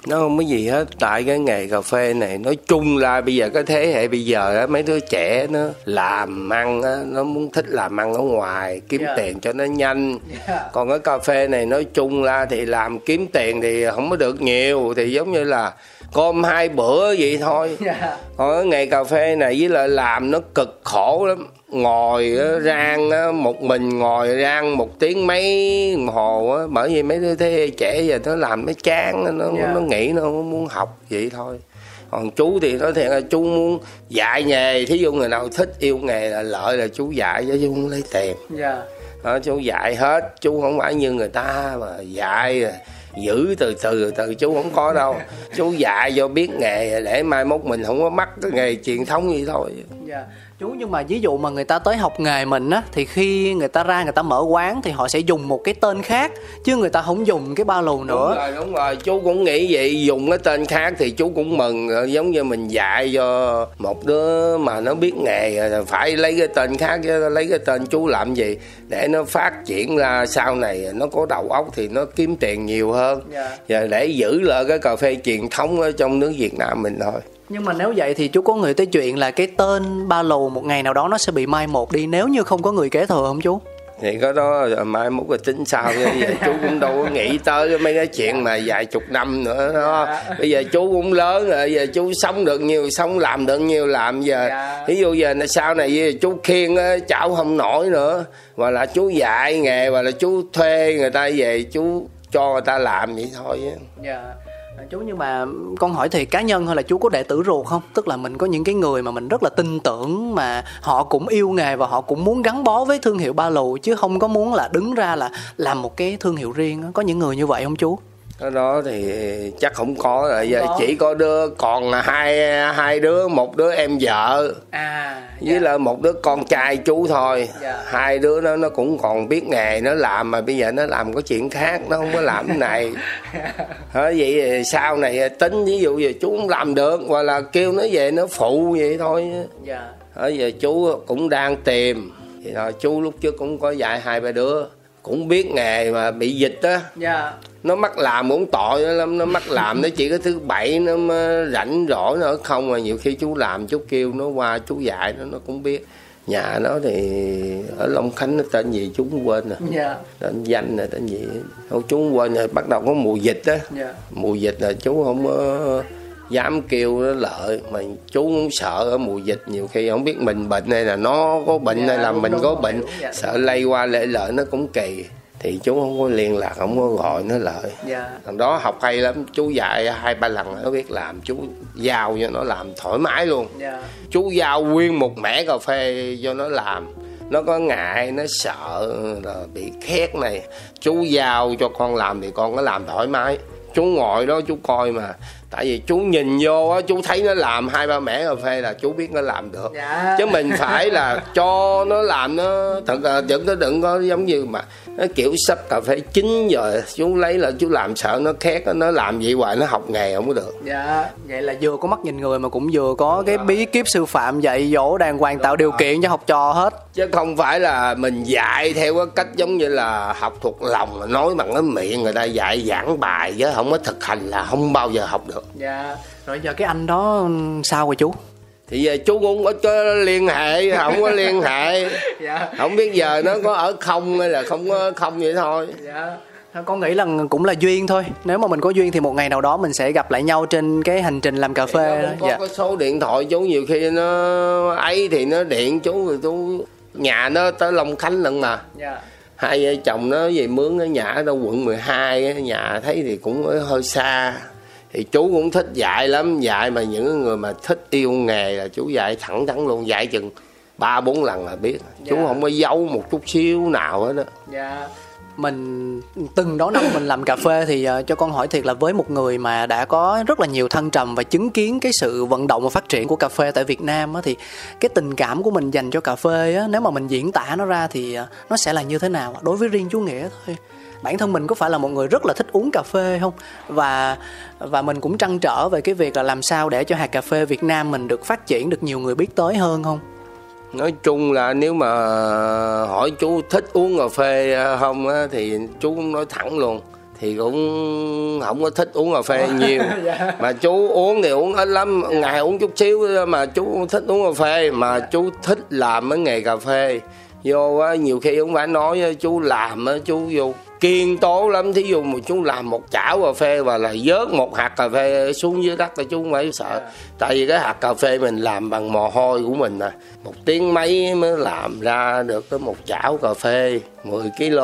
nó không có gì hết tại cái nghề cà phê này nói chung là bây giờ cái thế hệ bây giờ á mấy đứa trẻ nó làm ăn á nó muốn thích làm ăn ở ngoài kiếm Yeah. tiền cho nó nhanh Yeah. còn cái cà phê này nói chung ra thì làm kiếm tiền thì không có được nhiều thì giống như là cơm hai bữa vậy thôi. Dạ. còn cái nghề cà phê này với lại làm nó cực khổ lắm. Ngồi rang á, một mình ngồi rang một tiếng mấy hồ á. Bởi vì mấy đứa thế trẻ giờ nó làm nó chán nó Dạ. nó nghĩ nó không muốn học vậy thôi. Còn chú thì nói thiệt là chú muốn dạy nghề. Thí dụ người nào thích yêu nghề là lợi là chú dạy chứ chú không lấy tiền. Dạ. Đó, chú dạy hết. Chú không phải như người ta mà dạy. rồi giữ từ từ từ chú không có đâu. Chú dạy cho biết nghề để mai mốt mình không có mắc cái nghề truyền thống vậy thôi. Dạ chú nhưng mà ví dụ mà người ta tới học nghề mình á thì khi người ta ra người ta mở quán thì họ sẽ dùng một cái tên khác chứ người ta không dùng cái ba lù nữa. Đúng rồi đúng rồi. Chú cũng nghĩ vậy dùng cái tên khác thì chú cũng mừng giống như mình dạy cho một đứa mà nó biết nghề phải lấy cái tên khác chứ lấy cái tên chú làm gì để nó phát triển ra sau này nó có đầu óc thì nó kiếm tiền nhiều hơn. Dạ. và để giữ lại cái cà phê truyền thống ở trong nước Việt Nam mình thôi nhưng mà nếu vậy thì chú có nghĩ tới chuyện là cái tên ba lù một ngày nào đó nó sẽ bị mai một đi nếu như không có người kế thừa không chú thì có đó rồi mai mốt rồi tính sao chứ giờ chú cũng đâu có nghĩ tới mấy cái chuyện mà vài chục năm nữa đó bây giờ chú cũng lớn rồi giờ chú sống được nhiều sống làm được nhiều làm giờ Dạ. ví dụ giờ sau này chú khiêng á, cháu không nổi nữa hoặc là chú dạy nghề hoặc là chú thuê người ta về chú cho người ta làm vậy thôi á. dạ À, chú, nhưng mà con hỏi thì cá nhân hay là chú có đệ tử ruột không? Tức là mình có những cái người mà mình rất là tin tưởng mà họ cũng yêu nghề và họ cũng muốn gắn bó với thương hiệu ba lù, chứ không có muốn là đứng ra là làm một cái thương hiệu riêng có những người như vậy không chú? Cái đó thì chắc không có rồi giờ có. chỉ có đứa còn là hai hai đứa một đứa em vợ. À với là một đứa con trai chú thôi. Dạ. hai đứa nó nó cũng còn biết nghề nó làm mà bây giờ nó làm có chuyện khác nó không có làm cái này. Hả, vậy sau này tính ví dụ giờ chú không làm được hoặc là kêu nó về nó phụ vậy thôi. Dạ. Ở giờ chú cũng đang tìm. Thì thôi chú lúc trước cũng có dạy hai ba đứa cũng biết nghề mà bị dịch á. Dạ. Nó mắc làm cũng tội nó lắm nó mắc làm nó chỉ có thứ bảy nó rảnh rỗi nó không mà nhiều khi chú làm chú kêu nó qua chú dạy nó nó cũng biết. Nhà nó thì ở Long Khánh nó tên gì chú cũng quên rồi dạ. Tên danh là tên gì? Thôi chú cũng quên rồi bắt đầu có mùa dịch á. Dạ. Mùa dịch là chú không có dám kêu nó lợi mà chú cũng sợ ở mùa dịch nhiều khi không biết mình bệnh hay là nó có bệnh Dạ, hay là mình có bệnh dạ. sợ lây qua lệ lợi nó cũng kỳ. Thì chú không có liên lạc không có gọi nó lợi. Dạ. Thằng đó học hay lắm chú dạy hai ba lần nó biết làm chú giao cho nó làm thoải mái luôn. Dạ. Chú giao nguyên một mẻ cà phê cho nó làm. Nó có ngại nó sợ là bị khét này. Chú giao cho con làm thì con có làm thoải mái. Chú ngồi đó chú coi mà tại vì chú nhìn vô á chú thấy nó làm hai ba mẻ cà phê là chú biết nó làm được. Dạ. chứ mình phải là cho nó làm nó thật là đừng có đừng có giống như mà nó kiểu sắp cà phê chín rồi chú lấy là chú làm sợ nó khét nó làm vậy hoài nó học nghề không có được. Dạ, vậy là vừa có mắt nhìn người mà cũng vừa có cái bí kíp sư phạm dạy dỗ đàng hoàng tạo điều kiện cho học trò hết. chứ không phải là mình dạy theo cái cách giống như là học thuộc lòng mà nói bằng cái miệng người ta dạy giảng bài chứ không có thực hành là không bao giờ học được Dạ. Rồi giờ cái anh đó sao rồi chú? thì giờ chú cũng có có liên hệ không có liên hệ Dạ. không biết giờ nó có ở không hay là không có không vậy thôi Dạ. Con nghĩ là cũng là duyên thôi. Nếu mà mình có duyên thì một ngày nào đó mình sẽ gặp lại nhau trên cái hành trình làm cà phê đó. có Dạ. cái số điện thoại chú nhiều khi nó ấy thì nó điện chú rồi chú nhà nó tới Long Khánh lận mà Dạ. hai vợ chồng nó về mướn ở nhà ở đâu quận 12 á, nhà thấy thì cũng hơi xa thì chú cũng thích dạy lắm dạy mà những người mà thích yêu nghề là chú dạy thẳng thắn luôn dạy chừng ba bốn lần là biết chú Dạ. không có giấu một chút xíu nào hết á Dạ. Mình từng đó năm mình làm cà phê thì ờ, cho con hỏi thiệt là với một người mà đã có rất là nhiều thăng trầm và chứng kiến cái sự vận động và phát triển của cà phê tại Việt Nam á, thì cái tình cảm của mình dành cho cà phê á, nếu mà mình diễn tả nó ra thì ờ, nó sẽ là như thế nào? Đối với riêng chú Nghĩa thôi. Bản thân mình có phải là một người rất là thích uống cà phê không? Và và mình cũng trăn trở về cái việc là làm sao để cho hạt cà phê Việt Nam mình được phát triển được nhiều người biết tới hơn không? nói chung là nếu mà hỏi chú thích uống cà phê không á thì chú cũng nói thẳng luôn. Thì cũng không có thích uống cà phê nhiều. Mà chú uống thì uống ít lắm. Ngày uống chút xíu mà chú không thích uống cà phê. Mà chú thích làm cái nghề cà phê. Vô á nhiều khi không phải nói chú làm á chú vô kiên tố lắm. Thí dụ mà chú làm một chảo cà phê và là vớt một hạt cà phê xuống dưới đất thì chú không phải sợ. Tại vì cái hạt cà phê mình làm bằng mồ hôi của mình nè một tiếng mấy mới làm ra được cái một chảo cà phê 10 kg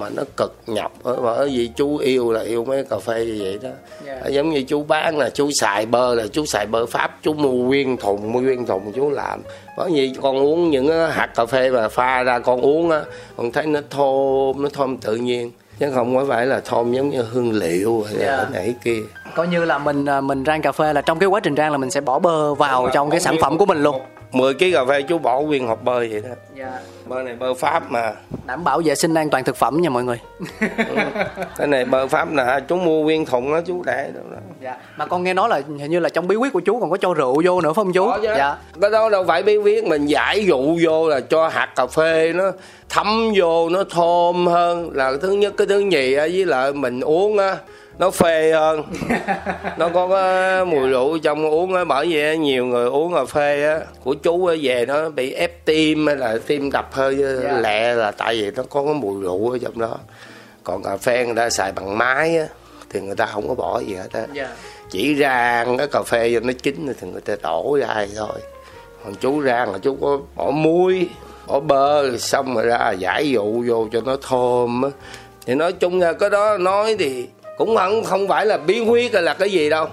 mà nó cực nhọc ở bởi vì chú yêu là yêu mấy cà phê như vậy đó. Dạ. giống như chú bán là chú xài bơ là chú xài bơ pháp chú mua nguyên thùng mua nguyên thùng chú làm bởi vì con uống những cái hạt cà phê mà pha ra con uống á con thấy nó thơm nó thơm tự nhiên. Chứ không có phải là thơm giống như hương liệu hay là Dạ. này kia. Coi như là mình à, mình rang cà phê là trong cái quá trình rang là mình sẽ bỏ bơ vào trong cái sản phẩm của mình luôn 10 kg cà phê chú bỏ nguyên hộp bơ vậy đó. Dạ. Bơ này bơ pháp mà. Đảm bảo vệ sinh an toàn thực phẩm nha mọi người. Ừ. cái này bơ pháp là chú mua nguyên thùng đó chú để đó, đó. dạ. Mà con nghe nói là hình như là trong bí quyết của chú còn có cho rượu vô nữa phải không chú? Có chứ. dạ. Cái đó đâu phải bí quyết mình giải dụ vô là cho hạt cà phê nó thấm vô nó thơm hơn. Là thứ nhất cái thứ nhì với lại mình uống á nó phê hơn. Nó có cái mùi rượu trong uống á bởi vì nhiều người uống cà phê á của chú á về nó bị ép tim hay là tim đập hơi lẹ là tại vì nó có cái mùi rượu ở trong đó. Còn cà phê người ta xài bằng máy á thì người ta không có bỏ gì hết á. Dạ. Chỉ rang cái cà phê cho nó chín thì người ta đổ ra thôi. Còn chú rang là chú có bỏ muối bỏ bơ xong rồi ra giải dụ vô cho nó thơm á. Thì nói chung là cái đó nói thì cũng không không phải là bí quyết hay là cái gì đâu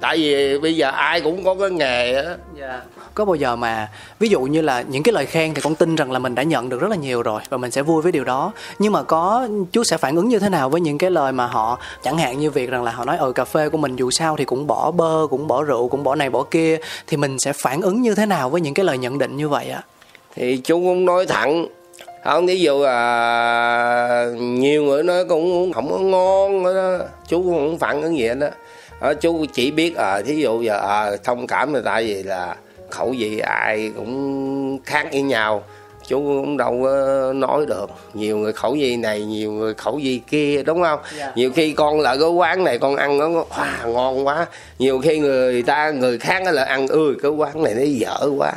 tại vì bây giờ ai cũng có cái nghề á Dạ. Có bao giờ mà ví dụ như là những cái lời khen thì con tin rằng là mình đã nhận được rất là nhiều rồi và mình sẽ vui với điều đó. Nhưng mà có chú sẽ phản ứng như thế nào với những cái lời mà họ chẳng hạn như việc rằng là họ nói ờ cà phê của mình dù sao thì cũng bỏ bơ, cũng bỏ rượu, cũng bỏ này bỏ kia thì mình sẽ phản ứng như thế nào với những cái lời nhận định như vậy ạ? thì chú cũng nói thẳng không ví dụ là nhiều người nói cũng không có ngon đó. Chú cũng không phản ứng gì hết đó. Ờ, chú chỉ biết à thí dụ giờ à, thông cảm là tại vì là khẩu vị ai cũng khác với nhau. Chú cũng đâu có nói được. Nhiều người khẩu vị này nhiều người khẩu vị kia đúng không? Dạ. nhiều khi con lại cái quán này con ăn nó wow, ngon quá. Nhiều khi người ta người khác là ăn ơi cái quán này nó dở quá.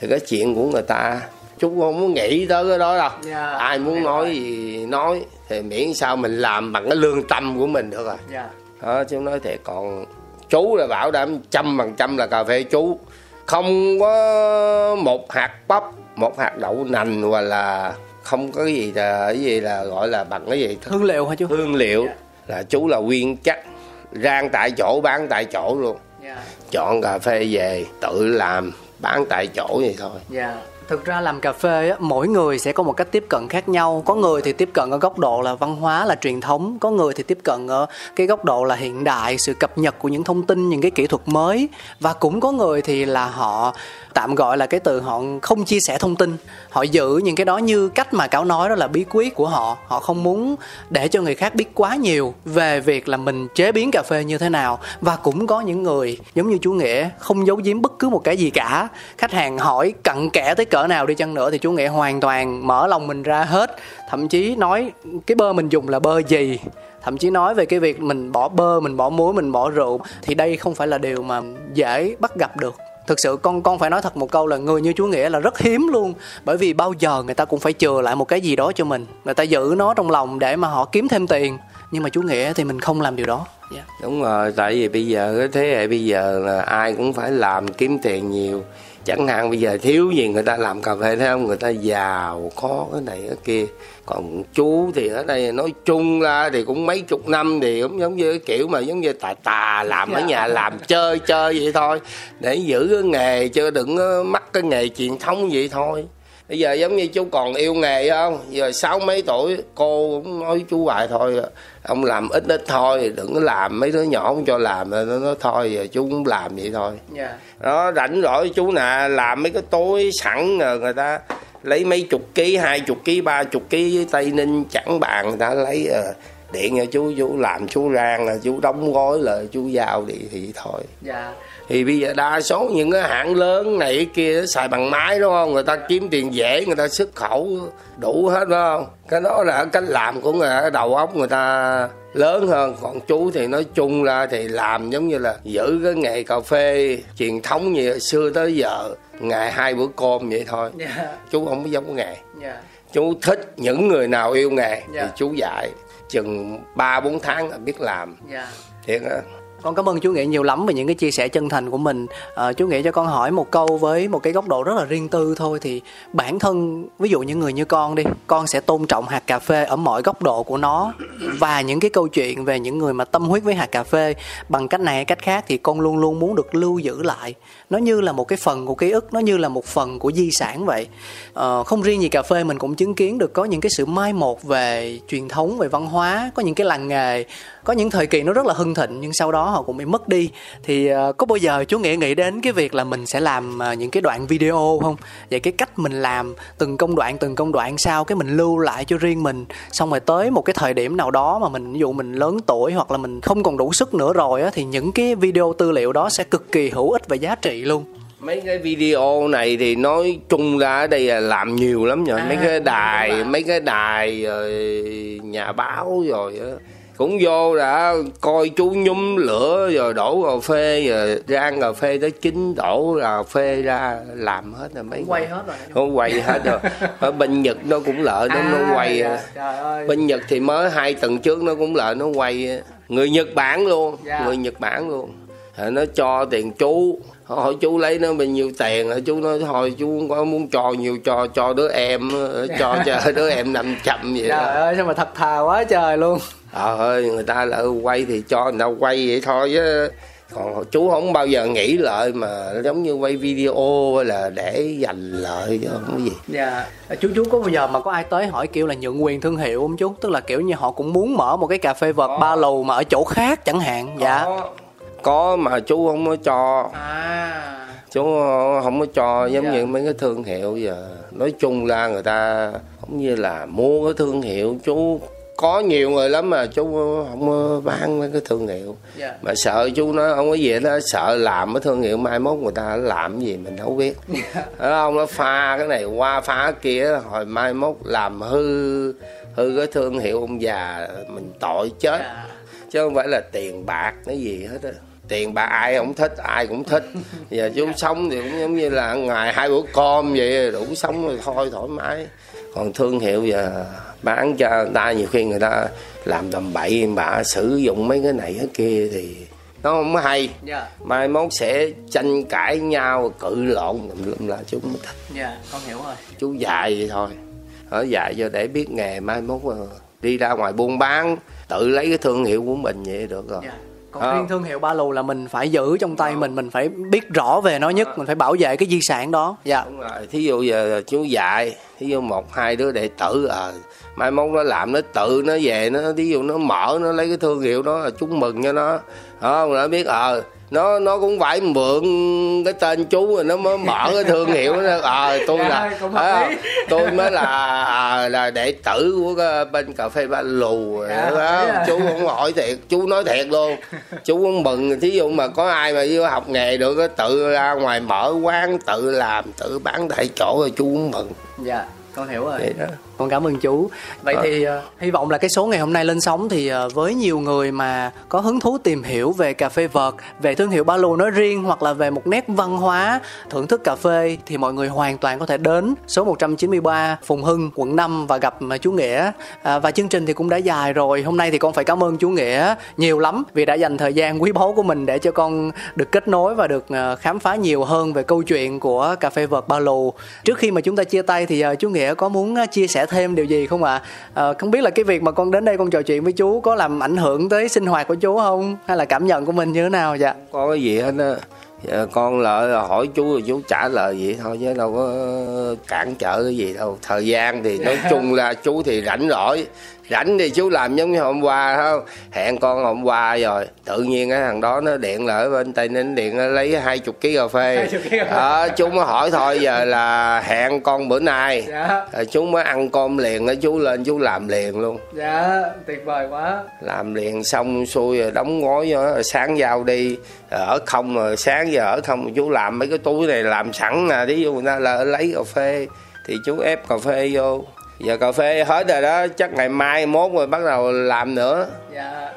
Thì cái chuyện của người ta chú không muốn nghĩ tới cái đó đâu Dạ. ai muốn nói gì nói thì miễn sao mình làm bằng cái lương tâm của mình được rồi Dạ. đó chú nói thiệt còn chú là bảo đảm trăm phần trăm là cà phê chú không có một hạt bắp một hạt đậu nành hoặc là không có cái gì là cái gì là gọi là bằng cái gì Hương liệu hả chú? hương liệu là chú là nguyên chắc rang tại chỗ bán tại chỗ luôn Dạ. chọn cà phê về tự làm bán tại chỗ vậy thôi Dạ. Thực ra làm cà phê á, mỗi người sẽ có một cách tiếp cận khác nhau. Có người thì tiếp cận ở góc độ là văn hóa là truyền thống, có người thì tiếp cận ở cái góc độ là hiện đại, sự cập nhật của những thông tin, những cái kỹ thuật mới. Và cũng có người thì là họ tạm gọi là cái từ họ không chia sẻ thông tin. Họ giữ những cái đó như cách mà cáo nói đó là bí quyết của họ. Họ không muốn để cho người khác biết quá nhiều về việc là mình chế biến cà phê như thế nào. Và cũng có những người giống như chú nghĩa không giấu giếm bất cứ một cái gì cả. Khách hàng hỏi cặn kẽ tới cỡ nào đi chăng nữa thì chú nghĩa hoàn toàn mở lòng mình ra hết. Thậm chí nói cái bơ mình dùng là bơ gì? Thậm chí nói về cái việc mình bỏ bơ, mình bỏ muối, mình bỏ rượu. Thì đây không phải là điều mà dễ bắt gặp được. Thực sự con con phải nói thật một câu là người như chú nghĩa là rất hiếm luôn. Bởi vì bao giờ người ta cũng phải chừa lại một cái gì đó cho mình. Người ta giữ nó trong lòng để mà họ kiếm thêm tiền. Nhưng mà chú nghĩa thì mình không làm điều đó. Yeah. đúng rồi, tại vì bây giờ cái thế hệ bây giờ là ai cũng phải làm kiếm tiền nhiều chẳng hạn bây giờ thiếu gì người ta làm cà phê thấy không? Người ta giàu có cái này cái kia. Còn chú thì ở đây nói chung ra thì cũng mấy chục năm thì cũng giống như cái kiểu mà giống như tà tà làm ở nhà làm chơi chơi vậy thôi. Để giữ cái nghề chứ đừng mắc cái nghề truyền thống vậy thôi bây giờ giống như chú còn yêu nghề không giờ sáu mấy tuổi cô cũng nói chú hoài thôi ông làm ít ít thôi đừng có làm mấy đứa nhỏ không cho làm nó nó thôi giờ chú cũng làm vậy thôi Yeah. đó rảnh rỗi chú nè làm mấy cái tối sẵn rồi người ta lấy mấy chục ký hai chục ký ba chục ký với tây ninh chẳng bàn người ta lấy ờ, điện cho chú chú làm chú rang là chú đóng gói là chú giao đi thì thôi Dạ. Thì bây giờ đa số những cái hãng lớn này kia xài bằng máy đúng không người ta kiếm tiền dễ người ta xuất khẩu đủ hết đúng không cái đó là cách làm của người đầu óc người ta lớn hơn còn chú thì nói chung ra thì làm giống như là giữ cái nghề cà phê truyền thống như xưa tới giờ ngày hai bữa cơm vậy thôi Dạ. chú không có giống nghề Dạ. chú thích những người nào yêu nghề Dạ. thì chú dạy chừng ba bốn tháng là biết làm Dạ. thiệt á con cảm ơn chú Nghĩa nhiều lắm về những cái chia sẻ chân thành của mình. à, chú Nghĩa cho con hỏi một câu với một cái góc độ rất là riêng tư thôi thì bản thân ví dụ những người như con đi, con sẽ tôn trọng hạt cà phê ở mọi góc độ của nó và những cái câu chuyện về những người mà tâm huyết với hạt cà phê bằng cách này hay cách khác thì con luôn luôn muốn được lưu giữ lại. Nó như là một cái phần của ký ức, nó như là một phần của di sản vậy. à, không riêng gì cà phê mình cũng chứng kiến được có những cái sự mai một về truyền thống về văn hóa, có những cái làng nghề có những thời kỳ nó rất là hưng thịnh nhưng sau đó họ cũng bị mất đi. Thì uh, có bao giờ chú nghĩa nghĩ đến cái việc là mình sẽ làm uh, những cái đoạn video không? Vậy cái cách mình làm từng công đoạn từng công đoạn sao? Cái mình lưu lại cho riêng mình xong rồi tới một cái thời điểm nào đó mà mình ví dụ mình lớn tuổi hoặc là mình không còn đủ sức nữa rồi á thì những cái video tư liệu đó sẽ cực kỳ hữu ích và giá trị luôn. Mấy cái video này thì nói chung ra ở đây là làm nhiều lắm rồi à, mấy cái đài mấy cái đài rồi nhà báo rồi á cũng vô đã coi chú nhúm lửa rồi đổ cà phê rồi rang cà phê tới chín đổ cà phê ra làm hết rồi mấy quay hết rồi. Không quay hết rồi. Ở bên nhật nó cũng lợi nó à, nó quay dạ. bên nhật thì mới hai tuần trước nó cũng lợi nó quay người nhật bản luôn dạ. người nhật bản luôn. Nó cho tiền chú. Hỏi chú lấy nó bao nhiêu tiền chú nói thôi chú không có muốn cho nhiều cho cho đứa em cho cho đứa em năm trăm vậy trời đó. ơi sao mà thật thà quá trời luôn ờ ơi người ta là quay thì cho người ta quay vậy thôi chứ. Còn chú không bao giờ nghĩ lợi mà giống như quay video là để dành lợi chứ không có gì. Dạ. Chú chú có bao giờ mà có ai tới hỏi kêu là nhượng quyền thương hiệu không chú? Tức là kiểu như họ cũng muốn mở một cái cà phê vợt ba lù mà ở chỗ khác chẳng hạn. Dạ. Có mà chú không có cho. À. chú không có cho giống dạ. như mấy cái thương hiệu giờ. Nói chung ra người ta cũng như là mua cái thương hiệu chú có nhiều người lắm mà chú không bán mấy cái thương hiệu yeah. Dạ. mà sợ chú nói không có gì đó sợ làm cái thương hiệu mai mốt người ta làm gì mình đâu biết yeah. Dạ. không nó pha cái này qua pha cái kia hồi mai mốt làm hư hư cái thương hiệu ông già mình tội chết yeah. chứ không phải là tiền bạc cái gì hết á tiền bạc ai cũng thích ai cũng thích giờ chú sống thì cũng giống như là ngày hai bữa cơm vậy đủ sống rồi thôi thoải mái còn thương hiệu giờ bán cho người ta nhiều khi người ta làm tầm bậy mà sử dụng mấy cái này cái kia thì nó không hay. Yeah. Dạ. mai mốt sẽ tranh cãi nhau cự lộn lum là chú mới thích. Dạ yeah, con hiểu rồi. Chú dạy vậy thôi. Ở dạy cho để biết nghề mai mốt đi ra ngoài buôn bán tự lấy cái thương hiệu của mình vậy được rồi. Yeah dạ còn à. riêng thương hiệu ba lù là mình phải giữ trong tay mình mình phải biết rõ về nó nhất mình phải bảo vệ cái di sản đó. Dạ. Đúng rồi. Thí dụ giờ chú dạy thí dụ một hai đứa đệ tử à mai mốt nó làm nó tự nó về nó thí dụ nó mở nó lấy cái thương hiệu đó là chú mừng cho nó. Không nó biết ờ à, nó nó cũng phải mượn cái tên chú rồi nó mới mở cái thương hiệu nó ờ à, tôi là à, tôi mới là à, là đệ tử của cái bên cà phê ba lù dạ, đó. chú không hỏi thiệt chú nói thiệt luôn. Chú cũng mừng thí dụ mà có ai mà vô học nghề được tự ra ngoài mở quán tự làm tự bán tại chỗ rồi chú cũng mừng. Dạ con hiểu rồi. Vậy đó. Con cảm ơn chú. Vậy à. thì uh, hy vọng là cái số ngày hôm nay lên sóng thì uh, với nhiều người mà có hứng thú tìm hiểu về cà phê vợt về thương hiệu ba lù nói riêng hoặc là về một nét văn hóa thưởng thức cà phê thì mọi người hoàn toàn có thể đến số 193 Phùng Hưng quận 5 và gặp chú Nghĩa. À, và chương trình thì cũng đã dài rồi. Hôm nay thì con phải cảm ơn chú Nghĩa nhiều lắm vì đã dành thời gian quý báu của mình để cho con được kết nối và được khám phá nhiều hơn về câu chuyện của cà phê vợt ba lù trước khi mà chúng ta chia tay thì chú Nghĩa có muốn chia sẻ thêm điều gì không ạ? À? à, không biết là cái việc mà con đến đây con trò chuyện với chú có làm ảnh hưởng tới sinh hoạt của chú không? Hay là cảm nhận của mình như thế nào dạ có cái gì hết á. Dạ, con lại hỏi chú rồi chú trả lời vậy thôi chứ đâu có cản trở cái gì đâu. Thời gian thì nói chung là chú thì rảnh rỗi rảnh thì chú làm giống như hôm qua không? Hẹn con hôm qua rồi tự nhiên cái thằng đó nó điện lại bên tây ninh điện nó lấy hai chục ký cà phê. Đó chú mới hỏi thôi giờ là hẹn con bữa nay. Dạ. rồi chú mới ăn cơm liền đó chú lên chú làm liền luôn. Dạ tuyệt vời quá. Làm liền xong xuôi rồi đóng gói rồi sáng giao đi. Ở không rồi sáng giờ ở không chú làm mấy cái túi này làm sẵn nè ví dụ người ta là lấy cà phê thì chú ép cà phê vô giờ cà phê hết rồi đó, chắc ngày mai mốt rồi bắt đầu làm nữa. Dạ.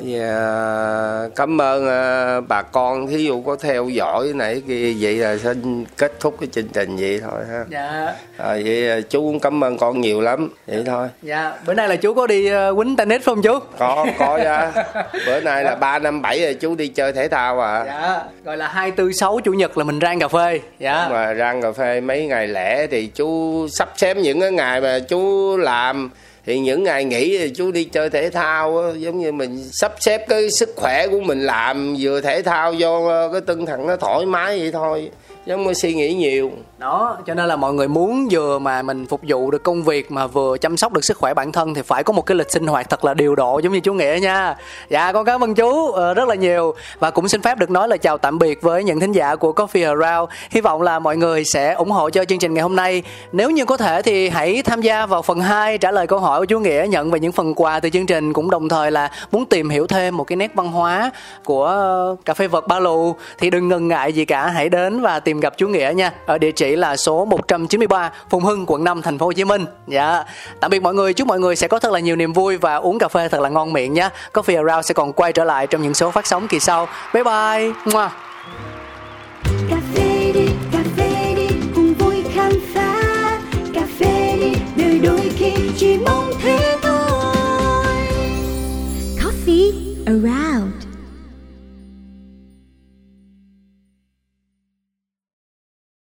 Dạ, cảm ơn uh, bà con thí dụ có theo dõi này kia vậy là xin kết thúc cái chương trình vậy thôi ha. Dạ. À, vậy chú cũng cảm ơn con nhiều lắm vậy thôi. Dạ bữa nay là chú có đi uh, quýnh tennis không chú? Có có ra bữa nay là ba năm bảy rồi chú đi chơi thể thao à. Dạ gọi là hai tư sáu chủ nhật là mình rang cà phê dạ. Mà rang cà phê mấy ngày lẻ thì chú sắp xếp những cái ngày mà chú làm thì những ngày nghỉ thì chú đi chơi thể thao á, giống như mình sắp xếp cái sức khỏe của mình làm vừa thể thao do ờ, cái tinh thần nó thoải mái vậy thôi giống không suy nghĩ nhiều. Đó, cho nên là mọi người muốn vừa mà mình phục vụ được công việc mà vừa chăm sóc được sức khỏe bản thân thì phải có một cái lịch sinh hoạt thật là điều độ, giống như chú nghĩa nha. Dạ con cảm ơn chú ờ, rất là nhiều. Và cũng xin phép được nói lời chào tạm biệt với những thính giả của Coffee Around. Hy vọng là mọi người sẽ ủng hộ cho chương trình ngày hôm nay. Nếu như có thể thì hãy tham gia vào phần 2 trả lời câu hỏi của chú nghĩa, nhận về những phần quà từ chương trình, cũng đồng thời là muốn tìm hiểu thêm một cái nét văn hóa của ờ, cà phê vật ba lù. Thì đừng ngần ngại gì cả, hãy đến và tìm tìm gặp chú nghĩa nha. Ở địa chỉ là số 193 Phùng Hưng, quận 5 thành phố Hồ Chí Minh. Dạ. Tạm biệt mọi người. Chúc mọi người sẽ có thật là nhiều niềm vui và uống cà phê thật là ngon miệng nhé Coffee Around sẽ còn quay trở lại trong những số phát sóng kỳ sau. Bye bye. Mua. cà phê đi, cà phê đi, cùng vui khám phá. Cà phê đi đời đôi khi chỉ mong thế thôi. Coffee around.